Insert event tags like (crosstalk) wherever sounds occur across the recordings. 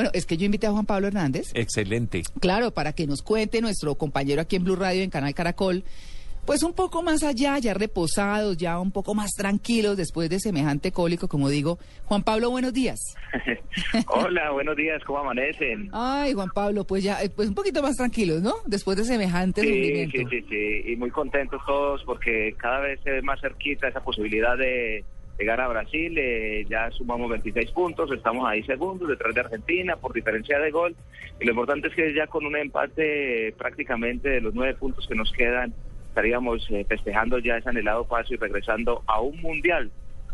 Bueno, es que yo invité a Juan Pablo Hernández. Excelente. Claro, para que nos cuente nuestro compañero aquí en Blue Radio, en Canal Caracol, pues un poco más allá, ya reposados, ya un poco más tranquilos después de semejante cólico, como digo. Juan Pablo, buenos días. (laughs) (laughs) Hola, buenos días, ¿cómo amanecen? Ay, Juan Pablo, pues ya, pues un poquito más tranquilos, ¿no? Después de semejante sí, sufrimiento. Sí, sí, sí, y muy contentos todos porque cada vez se ve más cerquita esa posibilidad de llegar a Brasil. Eh, ya sumamos 26 puntos, estamos ahí segundos detrás de Argentina por diferencia de gol. Y lo importante es que ya con un empate prácticamente de los nueve puntos que nos quedan, estaríamos eh, festejando ya ese anhelado paso y regresando a un mundial,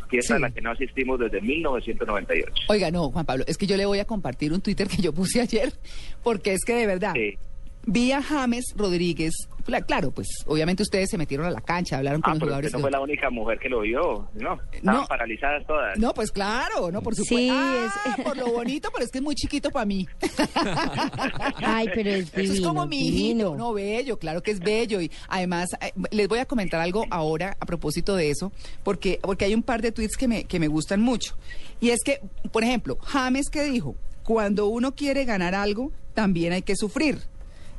fiesta Sí. a la que no asistimos desde 1998. Oiga, no, Juan Pablo, es que yo le voy a compartir un Twitter que yo puse (laughs) ayer, porque es que de verdad, Sí. vi a James Rodríguez, claro, pues obviamente ustedes se metieron a la cancha, hablaron con Ah, los pero jugadores. usted no fue la única mujer que lo vio, ¿no? Estaban No. paralizadas todas. No, pues claro, no, por supuesto. Sí, ah, es- (laughs) por lo bonito, pero es que es muy chiquito para mí. (laughs) Ay, pero es divino, Eso es como mi hijito, no bello, claro que es bello y además eh, les voy a comentar algo ahora a propósito de eso, porque porque hay un par de tweets que me que me gustan mucho. Y es que, por ejemplo, James que dijo, cuando uno quiere ganar algo, también hay que sufrir.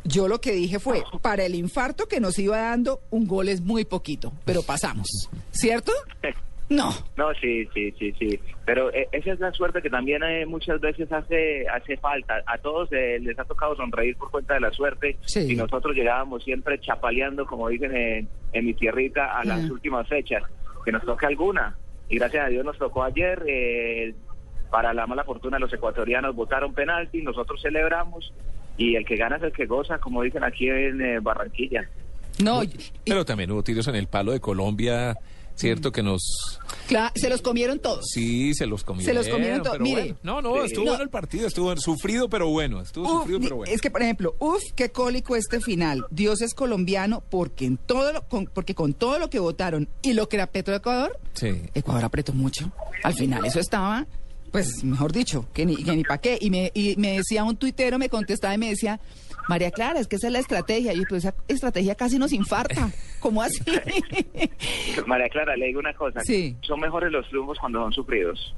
Yo lo que dije fue, para el infarto que nos iba dando, un gol es muy poquito, pero pasamos. ¿Cierto? No. No, sí, sí, sí, sí. Pero eh, esa es la suerte que también eh, muchas veces hace hace falta. A todos eh, les ha tocado sonreír por cuenta de la suerte Sí. y nosotros llegábamos siempre chapaleando, como dicen en, en mi tierrita, a las últimas fechas. Que nos toque alguna. Y gracias a Dios nos tocó ayer. eh, para la mala fortuna los ecuatorianos votaron penalti, nosotros celebramos y el que gana es el que goza, como dicen aquí en eh, Barranquilla. No, y- Pero también hubo tiros en el palo de Colombia, ¿cierto? Que nos... cla- se los comieron todos. Sí, se los comieron. Se los comieron todos. Mire. bueno. No, no, estuvo No. bueno el partido, estuvo sufrido, pero bueno. Estuvo Uf, sufrido, pero bueno. Es que, por ejemplo, uf, qué cólico este final. Dios es colombiano porque en todo lo, con, porque con todo lo que votaron y lo que era Petro Ecuador, Sí. Ecuador apretó mucho. Al final eso estaba, pues, mejor dicho, que ni, que ni pa' qué. Y me, y me decía un tuitero, me contestaba y me decía, María Clara, es que esa es la estrategia. Y yo, pues esa estrategia casi nos infarta. (laughs) ¿Cómo así? María Clara, le digo una cosa. Sí. Son mejores los triunfos cuando son sufridos.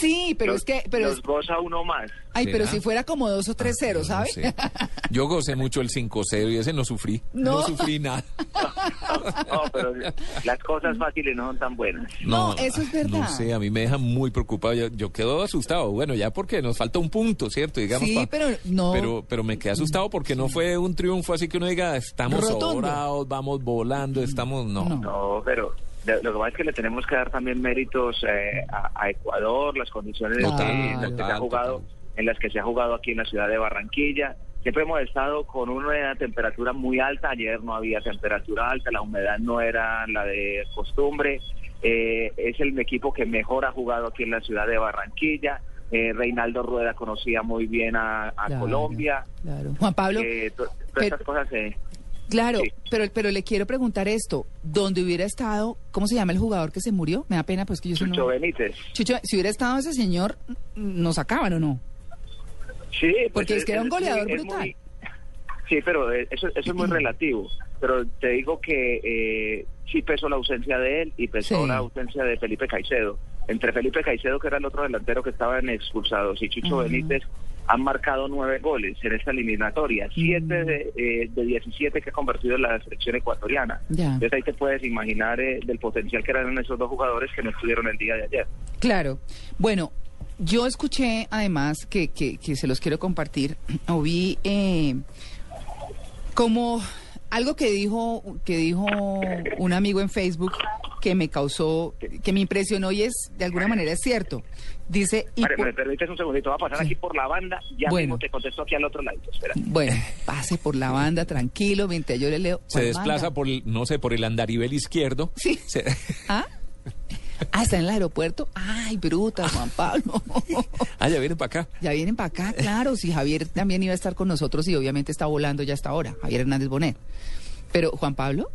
Sí, pero Los- es que, pero los es- goza uno más. ay, pero si fuera como dos o tres ceros, No ¿sabe? sé. Yo gocé mucho el 5-0 y ese no sufrí. No. No, sufrí (laughs) nada. No, pero las cosas fáciles no son tan buenas. No, eso es verdad. No sé, a mí me deja muy preocupado. Yo, yo quedo asustado. Bueno, ya porque nos falta un punto, ¿cierto? Digamos, Sí, pa- pero no. Pero, pero me quedé asustado porque no fue un triunfo así que uno diga, estamos sobrados, vamos volando, estamos... No. No. No, pero de- lo que pasa es que le tenemos que dar también méritos eh, a, a Ecuador, las condiciones Total, en las que se ha jugado, total. en las que se ha jugado aquí en la ciudad de Barranquilla. Siempre hemos estado con una temperatura muy alta. Ayer no había temperatura alta, la humedad no era la de costumbre. Eh, es el equipo que mejor ha jugado aquí en la ciudad de Barranquilla. Eh, Reinaldo Rueda conocía muy bien a, a Claro, Colombia. Claro. Juan Pablo, Eh, to- todas pero- estas cosas claro, sí. pero, pero le quiero preguntar esto. ¿Dónde hubiera estado, cómo se llama el jugador que se murió? Me da pena, pues que yo soy Chucho no... Benítez. Chucho, si hubiera estado ese señor, ¿nos sacaban o no? Sí, pues Porque es que era un goleador muy- brutal. muy- sí, pero eh, eso, eso es muy (clears throat) relativo. Pero te digo que eh, sí pesó la ausencia de él y pesó Sí. la ausencia de Felipe Caicedo. Entre Felipe Caicedo, que era el otro delantero que estaban expulsados, y Chucho Ujú. Benítez han marcado nueve goles en esta eliminatoria, siete Mm. de, eh, de 17 que ha convertido en la selección ecuatoriana. Ya. Entonces ahí te puedes imaginar eh, del potencial que eran esos dos jugadores que no estuvieron el día de ayer. Claro. Bueno, yo escuché además que, que, que se los quiero compartir, (clears throat) o vi eh, como algo que dijo, que dijo un amigo en Facebook que me causó, que me impresionó y es, de alguna manera es cierto. Dice, y Vale, por- me permites un segundito, va a pasar Sí. aquí por la banda, ya Bueno. mismo te contesto aquí al otro lado. Espera. bueno, pase por la banda, tranquilo, mientras yo le leo. Se ¿Cuál desplaza banda? por, el- no sé, por el andarivel izquierdo. Sí. Se- (laughs) ¿Ah? Ah, está en el aeropuerto. Ay, bruta, Juan Pablo. (laughs) ah, ya vienen para acá. Ya vienen para acá, claro. Si Javier también iba a estar con nosotros y obviamente está volando ya hasta ahora, Javier Hernández Bonet. Pero, Juan Pablo,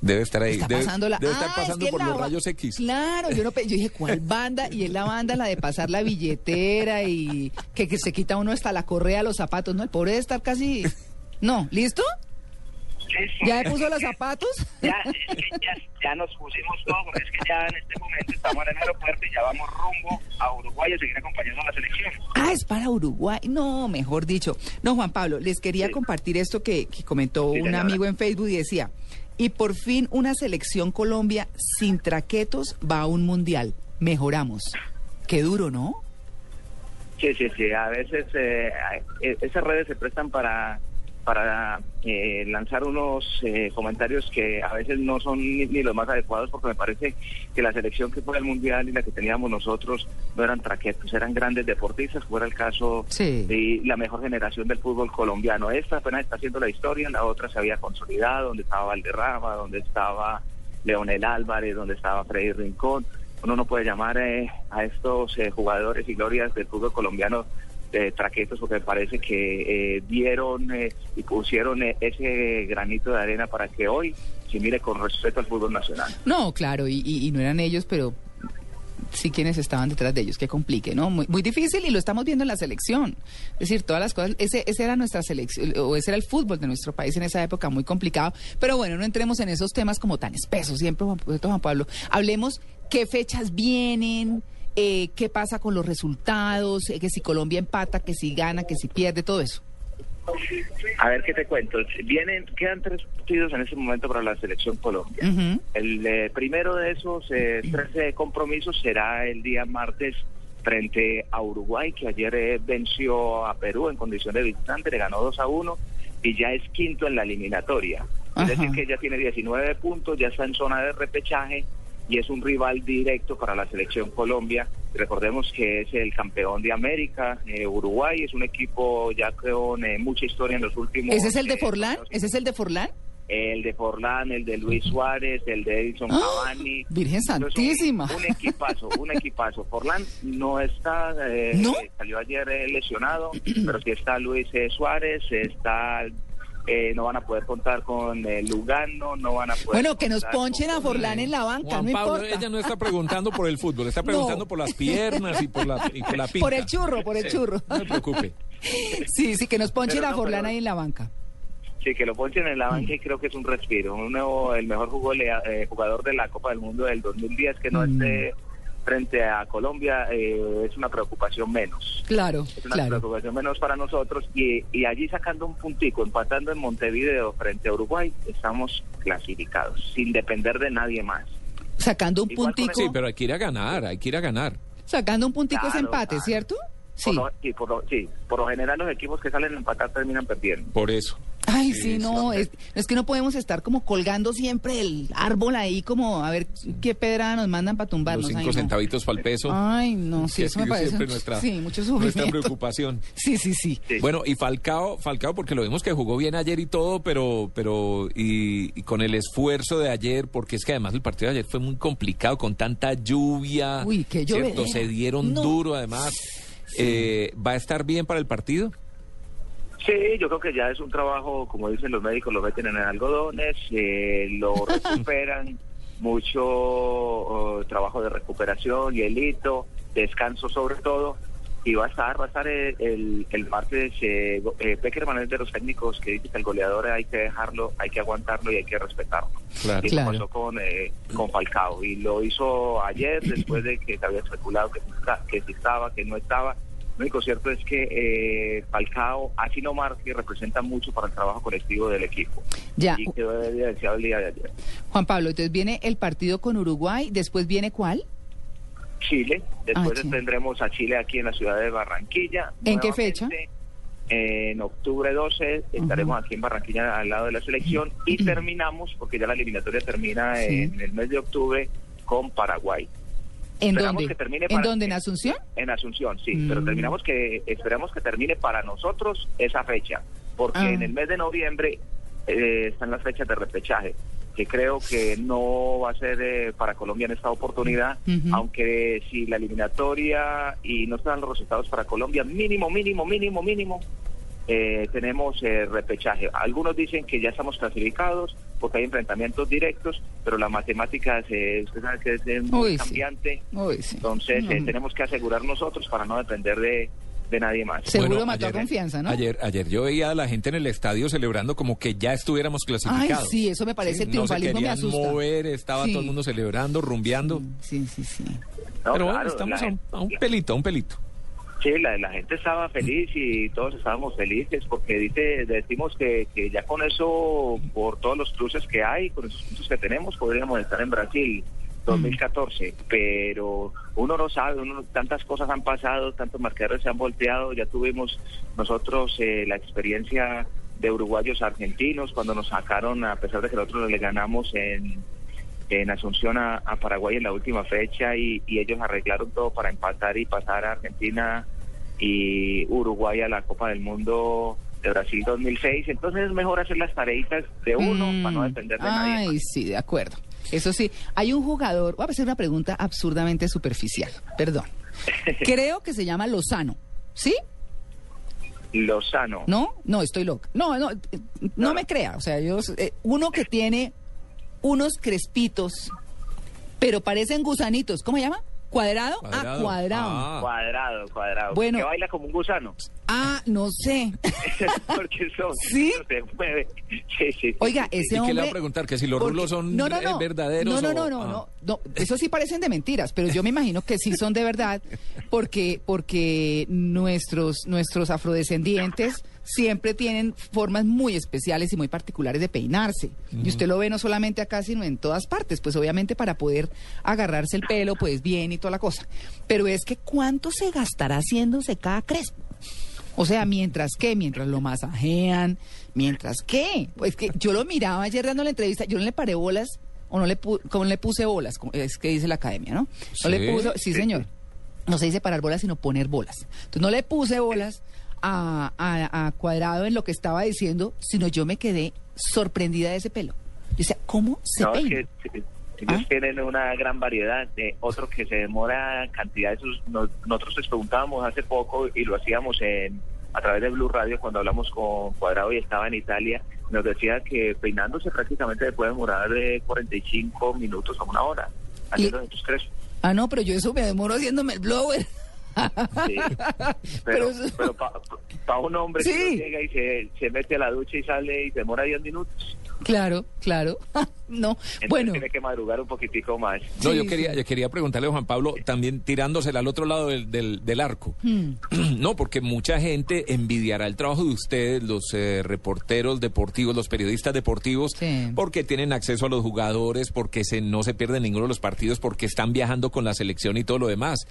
Debe estar ahí. está debe, pasando la. debe estar Ah, pasando es que por la los rayos X. Claro, yo, no, pe- yo dije, ¿cuál banda? Y es la banda, la de pasar la billetera y que, que se quita uno hasta la correa, los zapatos, ¿no? El pobre de estar casi. No, ¿listo? ¿Ya le puso los zapatos? Ya, es que ya, ya nos pusimos todo, porque es que ya en este momento estamos en el aeropuerto y ya vamos rumbo a Uruguay a seguir acompañando a la selección. Ah, es para Uruguay. No, mejor dicho. No, Juan Pablo, les quería Sí. compartir esto que, que comentó Sí, un señora. amigo en Facebook y decía, y por fin una selección Colombia sin traquetos va a un mundial. Mejoramos. Qué duro, ¿no? Sí, sí, sí. A veces eh, eh, esas redes se prestan para para eh, lanzar unos eh, comentarios que a veces no son ni, ni los más adecuados porque me parece que la selección que fue al mundial y la que teníamos nosotros no eran traquetos, eran grandes deportistas, fuera el caso Sí. de la mejor generación del fútbol colombiano. Esta apenas está haciendo la historia, la otra se había consolidado, donde estaba Valderrama, donde estaba Leonel Álvarez, donde estaba Freddy Rincón. Uno no puede llamar eh, a estos eh, jugadores y glorias del fútbol colombiano de traquetos porque me parece que eh, dieron eh, y pusieron eh, ese granito de arena para que hoy se mire con respeto al fútbol nacional. No, claro, y, y- y no eran ellos, pero sí quienes estaban detrás de ellos, que complique, ¿no? Muy, muy difícil y lo estamos viendo en la selección. Es decir, todas las cosas, ese, ese era nuestra selección, o ese era el fútbol de nuestro país en esa época, muy complicado. Pero bueno, no entremos en esos temas como tan espesos, siempre, Juan, Juan Pablo. Hablemos qué fechas vienen, eh, qué pasa con los resultados, eh, que si Colombia empata, que si gana, que si pierde, todo eso. A ver qué te cuento. Vienen, quedan tres partidos en este momento para la selección Colombia. El eh, primero de esos eh, 13 compromisos será el día martes frente a Uruguay, que ayer eh, venció a Perú en condición de visitante, le ganó 2 a 1 y ya es quinto en la eliminatoria. Es decir, que ya tiene 19 puntos, ya está en zona de repechaje y es un rival directo para la selección Colombia. Recordemos que es el campeón de América, eh, Uruguay, es un equipo ya con eh, mucha historia en los últimos... ¿Ese es el de eh, Forlán? ¿Ese es el de Forlán? El de Forlán, el de Luis Suárez, el de Edison ¡Ah! Cavani. Virgen Entonces, un- Santísima. Un, equipazo, un equipazo. Forlán no está, eh, ¿No? salió ayer lesionado, pero sí está Luis Suárez, está, eh, no van a poder contar con eh, Lugano, no van a poder Bueno, que nos ponchen a Forlán en la banca, Juan no Pablo, importa. ella no está preguntando por el fútbol, está (laughs) preguntando No. por las piernas y por la, y por la (laughs) pinta. Por el churro, por el Sí, churro. No se preocupe. (laughs) Sí, sí, que nos ponchen Pero a no, Forlán pero- ahí en la banca. Sí, que lo ponchen en la banca y creo que es un respiro. Un nuevo, el mejor jugole- eh, jugador de la Copa del Mundo del 2010 que no Mm. esté frente a Colombia eh, es una preocupación menos. Claro, Es una claro. preocupación menos para nosotros y, y allí sacando un puntico, empatando en Montevideo frente a Uruguay, estamos clasificados, sin depender de nadie más. Sacando un Igual puntico, Sí, pero hay que ir a ganar, hay que ir a ganar. sacando un puntico es empate, claro. ¿cierto? Sí. Por lo, sí, por lo, sí, por lo general los equipos que salen a empatar terminan perdiendo. Por eso. Ay, Sí, sí, no, es, es que no podemos estar como colgando siempre el árbol ahí, como a ver qué pedra nos mandan para tumbarnos. Los Ay, cinco no. centavitos para el peso. Ay, no, sí, que eso me parece. siempre nuestra, sí, mucho nuestra preocupación. (laughs) Sí, sí, sí. Sí. Bueno, y Falcao, Falcao, porque lo vimos que jugó bien ayer y todo, pero, pero, y, y con el esfuerzo de ayer, porque es que además el partido de ayer fue muy complicado, con tanta lluvia. Uy, qué ¿cierto? llovedera. Se dieron No. duro, además. Eh, ¿Va a estar bien para el partido? Sí, yo creo que ya es un trabajo, como dicen los médicos, lo meten en algodones, eh, lo (laughs) recuperan, mucho oh, trabajo de recuperación, hielito, descanso sobre todo, y va a estar, va a estar el, el, el martes, eh, eh, Peckerman es de los técnicos que dice que el goleador hay que dejarlo, hay que aguantarlo y hay que respetarlo. Claro. Y Claro. pasó con, eh, con Falcao, y lo hizo ayer después de que se había especulado que, que sí estaba, que no estaba. Lo único cierto es que eh, Falcao, así no marque, representa mucho para el trabajo colectivo del equipo. Ya, Y quedó evidenciado el día de ayer. Juan Pablo, entonces viene el partido con Uruguay, después viene ¿cuál? Chile, después Ah, tendremos a Chile aquí en la ciudad de Barranquilla. ¿En qué fecha? En octubre 12 estaremos aquí en Barranquilla al lado de la selección y (clears throat) terminamos, porque ya la eliminatoria termina Sí. en el mes de octubre, con Paraguay. ¿En Esperamos dónde? que termine ¿En para- dónde? ¿En Asunción? En Asunción, sí, Mm. pero terminamos que esperamos que termine para nosotros esa fecha, porque Ah. en el mes de noviembre eh, están las fechas de repechaje, que creo que no va a ser eh, para Colombia en esta oportunidad, aunque si la eliminatoria y no están los resultados para Colombia, mínimo, mínimo, mínimo, mínimo, eh, tenemos eh, repechaje. Algunos dicen que ya estamos clasificados porque hay enfrentamientos directos, pero la matemática, se, usted sabe que es eh, muy Uy, sí. cambiante. Uy, sí. Entonces, eh, No. tenemos que asegurar nosotros para no depender de, de nadie más. Seguro Bueno, mató a ayer- confianza, ¿no? Ayer, ayer yo veía a la gente en el estadio celebrando como que ya estuviéramos Ay, clasificados. sí, eso me parece no se triunfalismo, me querían asusta. mover, estaba Sí. todo el mundo celebrando, rumbeando. Sí, sí, sí. No, Pero bueno, estamos la a un, a un pelito, a un pelito. Sí, la, la gente estaba feliz y todos estábamos felices porque dice, decimos que, que ya con eso, por todos los cruces que hay, con esos puntos que tenemos, podríamos estar en Brasil 2014. Pero uno no sabe, uno, tantas cosas han pasado, tantos marcadores se han volteado. Ya tuvimos nosotros eh, la experiencia de uruguayos argentinos cuando nos sacaron, a pesar de que nosotros le ganamos en, en Asunción a, a Paraguay en la última fecha y, y ellos arreglaron todo para empatar y pasar a Argentina y Uruguay a la Copa del Mundo de Brasil 2006. Entonces es mejor hacer las tareitas de uno Mm, para no depender de nadie. Ay, sí, de acuerdo. Eso sí, hay un jugador, voy a hacer una pregunta absurdamente superficial, perdón. (laughs) Creo que se llama Lozano, ¿sí? Lozano. ¿No? No, estoy loca. No, no, eh, no, No, me crea. O sea, yo, eh, uno que tiene unos crespitos, pero parecen gusanitos. ¿Cómo se llama? ¿Cuadrado? Ah, Cuadrado. cuadrado. Ah. Cuadrado, cuadrado. Bueno. Que baila como un gusano. Ah, no sé. (laughs) Porque son. ¿Sí? Se mueve. Sí, Oiga, sí, sí. ese ¿Y qué le va a hombre- preguntar? ¿Que si los Porque- rulos son no, no, eh, no. verdaderos No, no, o- no, no, ah. no, no. Eso sí parecen de mentiras, pero yo me imagino que sí son de verdad, porque, porque nuestros, nuestros afrodescendientes siempre tienen formas muy especiales y muy particulares de peinarse. Y usted lo ve no solamente acá, sino en todas partes, pues obviamente para poder agarrarse el pelo, pues bien y toda la cosa. Pero es que ¿cuánto se gastará haciéndose cada crespo? O sea, mientras que, mientras lo masajean, mientras que, pues que yo lo miraba ayer dando la entrevista, yo no le paré bolas, o no le, pu como le puse bolas, es que dice la academia, ¿no? No le Sí. puso, sí señor, no se dice parar bolas, sino poner bolas. Entonces no le puse bolas a, a- a Cuadrado en lo que estaba diciendo, sino yo me quedé sorprendida de ese pelo. Yo decía, ¿cómo se No, peina? que ellos ¿Ah? tienen una gran variedad. de otro que se demora cantidad de nos- nosotros les preguntábamos hace poco y lo hacíamos en a través de Blue Radio cuando hablamos con Cuadrado y estaba en Italia. Nos decía que peinándose prácticamente se puede demorar de 45 minutos a una hora. Haciendo estos crespos. Ah, no, pero yo eso me demoro haciéndome el blower. Sí. (laughs) Pero Pero, eso- pero para un hombre Sí. que llega y se, se mete a la ducha y sale y demora 10 minutos, Claro, claro. (laughs) no, entonces bueno. tiene que madrugar un poquitico más. No, Sí, yo quería, yo quería preguntarle a Juan Pablo, también tirándosela al otro lado del, del, del arco. Hmm. (clears throat) No, porque mucha gente envidiará el trabajo de ustedes, los eh, reporteros deportivos, los periodistas deportivos, Sí. porque tienen acceso a los jugadores, porque se, no se pierden ninguno de los partidos, porque están viajando con la selección y todo lo demás.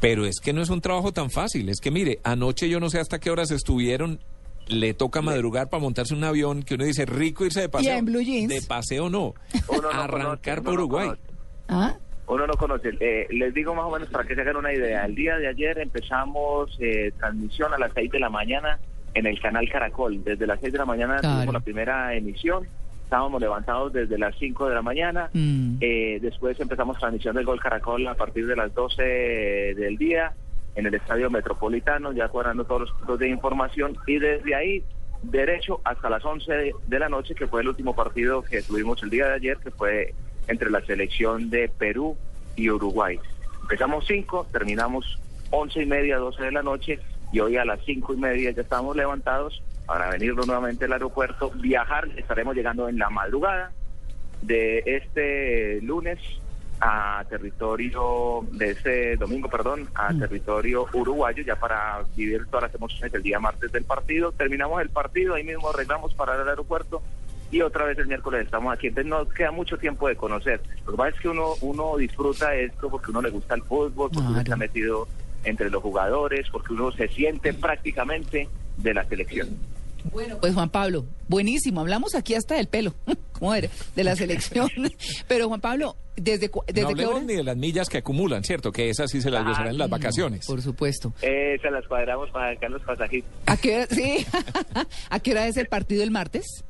Pero es que no es un trabajo tan fácil. Es que mire, anoche yo no sé hasta qué horas estuvieron. Le toca madrugar para montarse un avión que uno dice rico irse de paseo. en blue jeans. De paseo no. Uno no Arrancar conoce, por Uruguay. ¿Ah? Uno no conoce. Eh, les digo más o menos para que se hagan una idea. El día de ayer empezamos eh, transmisión a las 6 de la mañana en el canal Caracol. Desde las 6 de la mañana Claro. tuvimos la primera emisión. Estábamos levantados desde las 5 de la mañana. Mm. Eh, después empezamos transmisión del Gol Caracol a partir de las 12 del día en el Estadio Metropolitano, ya cuadrando todos los puntos de información. Y desde ahí, derecho hasta las 11 de, la noche, que fue el último partido que tuvimos el día de ayer, que fue entre la selección de Perú y Uruguay. Empezamos 5, terminamos 11 y media, 12 de la noche, y hoy a las 5 y media ya estamos levantados para venirnos nuevamente al aeropuerto, viajar, estaremos llegando en la madrugada de este lunes a territorio, de este domingo, perdón, a territorio uruguayo, ya para vivir todas las emociones del día martes del partido. Terminamos el partido, ahí mismo arreglamos para el aeropuerto y otra vez el miércoles estamos aquí. Entonces nos queda mucho tiempo de conocer. Lo que pasa es que uno, uno disfruta esto porque uno le gusta el fútbol, porque uno Claro. está metido entre los jugadores, porque uno se siente prácticamente de la selección. Bueno, pues Juan Pablo, buenísimo. Hablamos aquí hasta del pelo, (laughs) ¿cómo era? De la selección. (laughs) Pero Juan Pablo, ¿desde, desde no hablemos ni de las millas que acumulan, ¿cierto? Que esas sí se las Ah, gozarán en las vacaciones. Por supuesto. Eh, se las cuadramos para sacar los pasajitos. ¿A qué hora, (laughs) sí? ¿A qué hora es el partido el martes?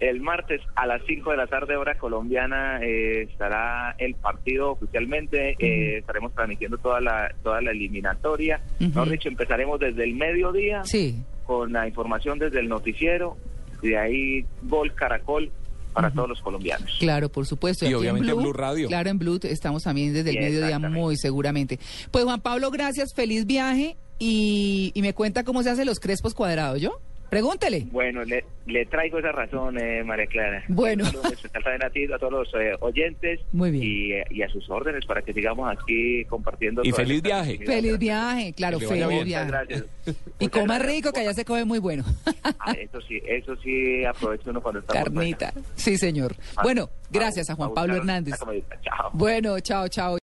El martes a las 5 de la tarde, hora colombiana, eh, estará el partido oficialmente. eh, estaremos transmitiendo toda la, toda la eliminatoria. Ujú. Mejor dicho, empezaremos desde el mediodía Sí. Con la información desde el noticiero. Y de ahí, Gol Caracol para todos los colombianos. Claro, por supuesto. Y obviamente en Blue Radio. Claro, en Blue estamos también desde el Sí, mediodía muy seguramente. Pues Juan Pablo, gracias, feliz viaje y, y me cuenta cómo se hacen los crespos cuadrados, ¿yo? Pregúntele. Bueno, le, le traigo esa razón, eh, María Clara. Bueno. También a ti, a todos los eh, oyentes. Muy bien. Y, y a sus órdenes para que sigamos aquí compartiendo. Y feliz viaje. Feliz viaje, claro, feliz bien. Muchas viaje. gracias. Y Muchas coma gracias. rico, que allá se come muy bueno. Ah, eso sí, eso sí aprovecha uno cuando está Carnita. Sí, señor. Ah, Bueno, gracias a Juan a Pablo Hernández. Bueno, chao, chao.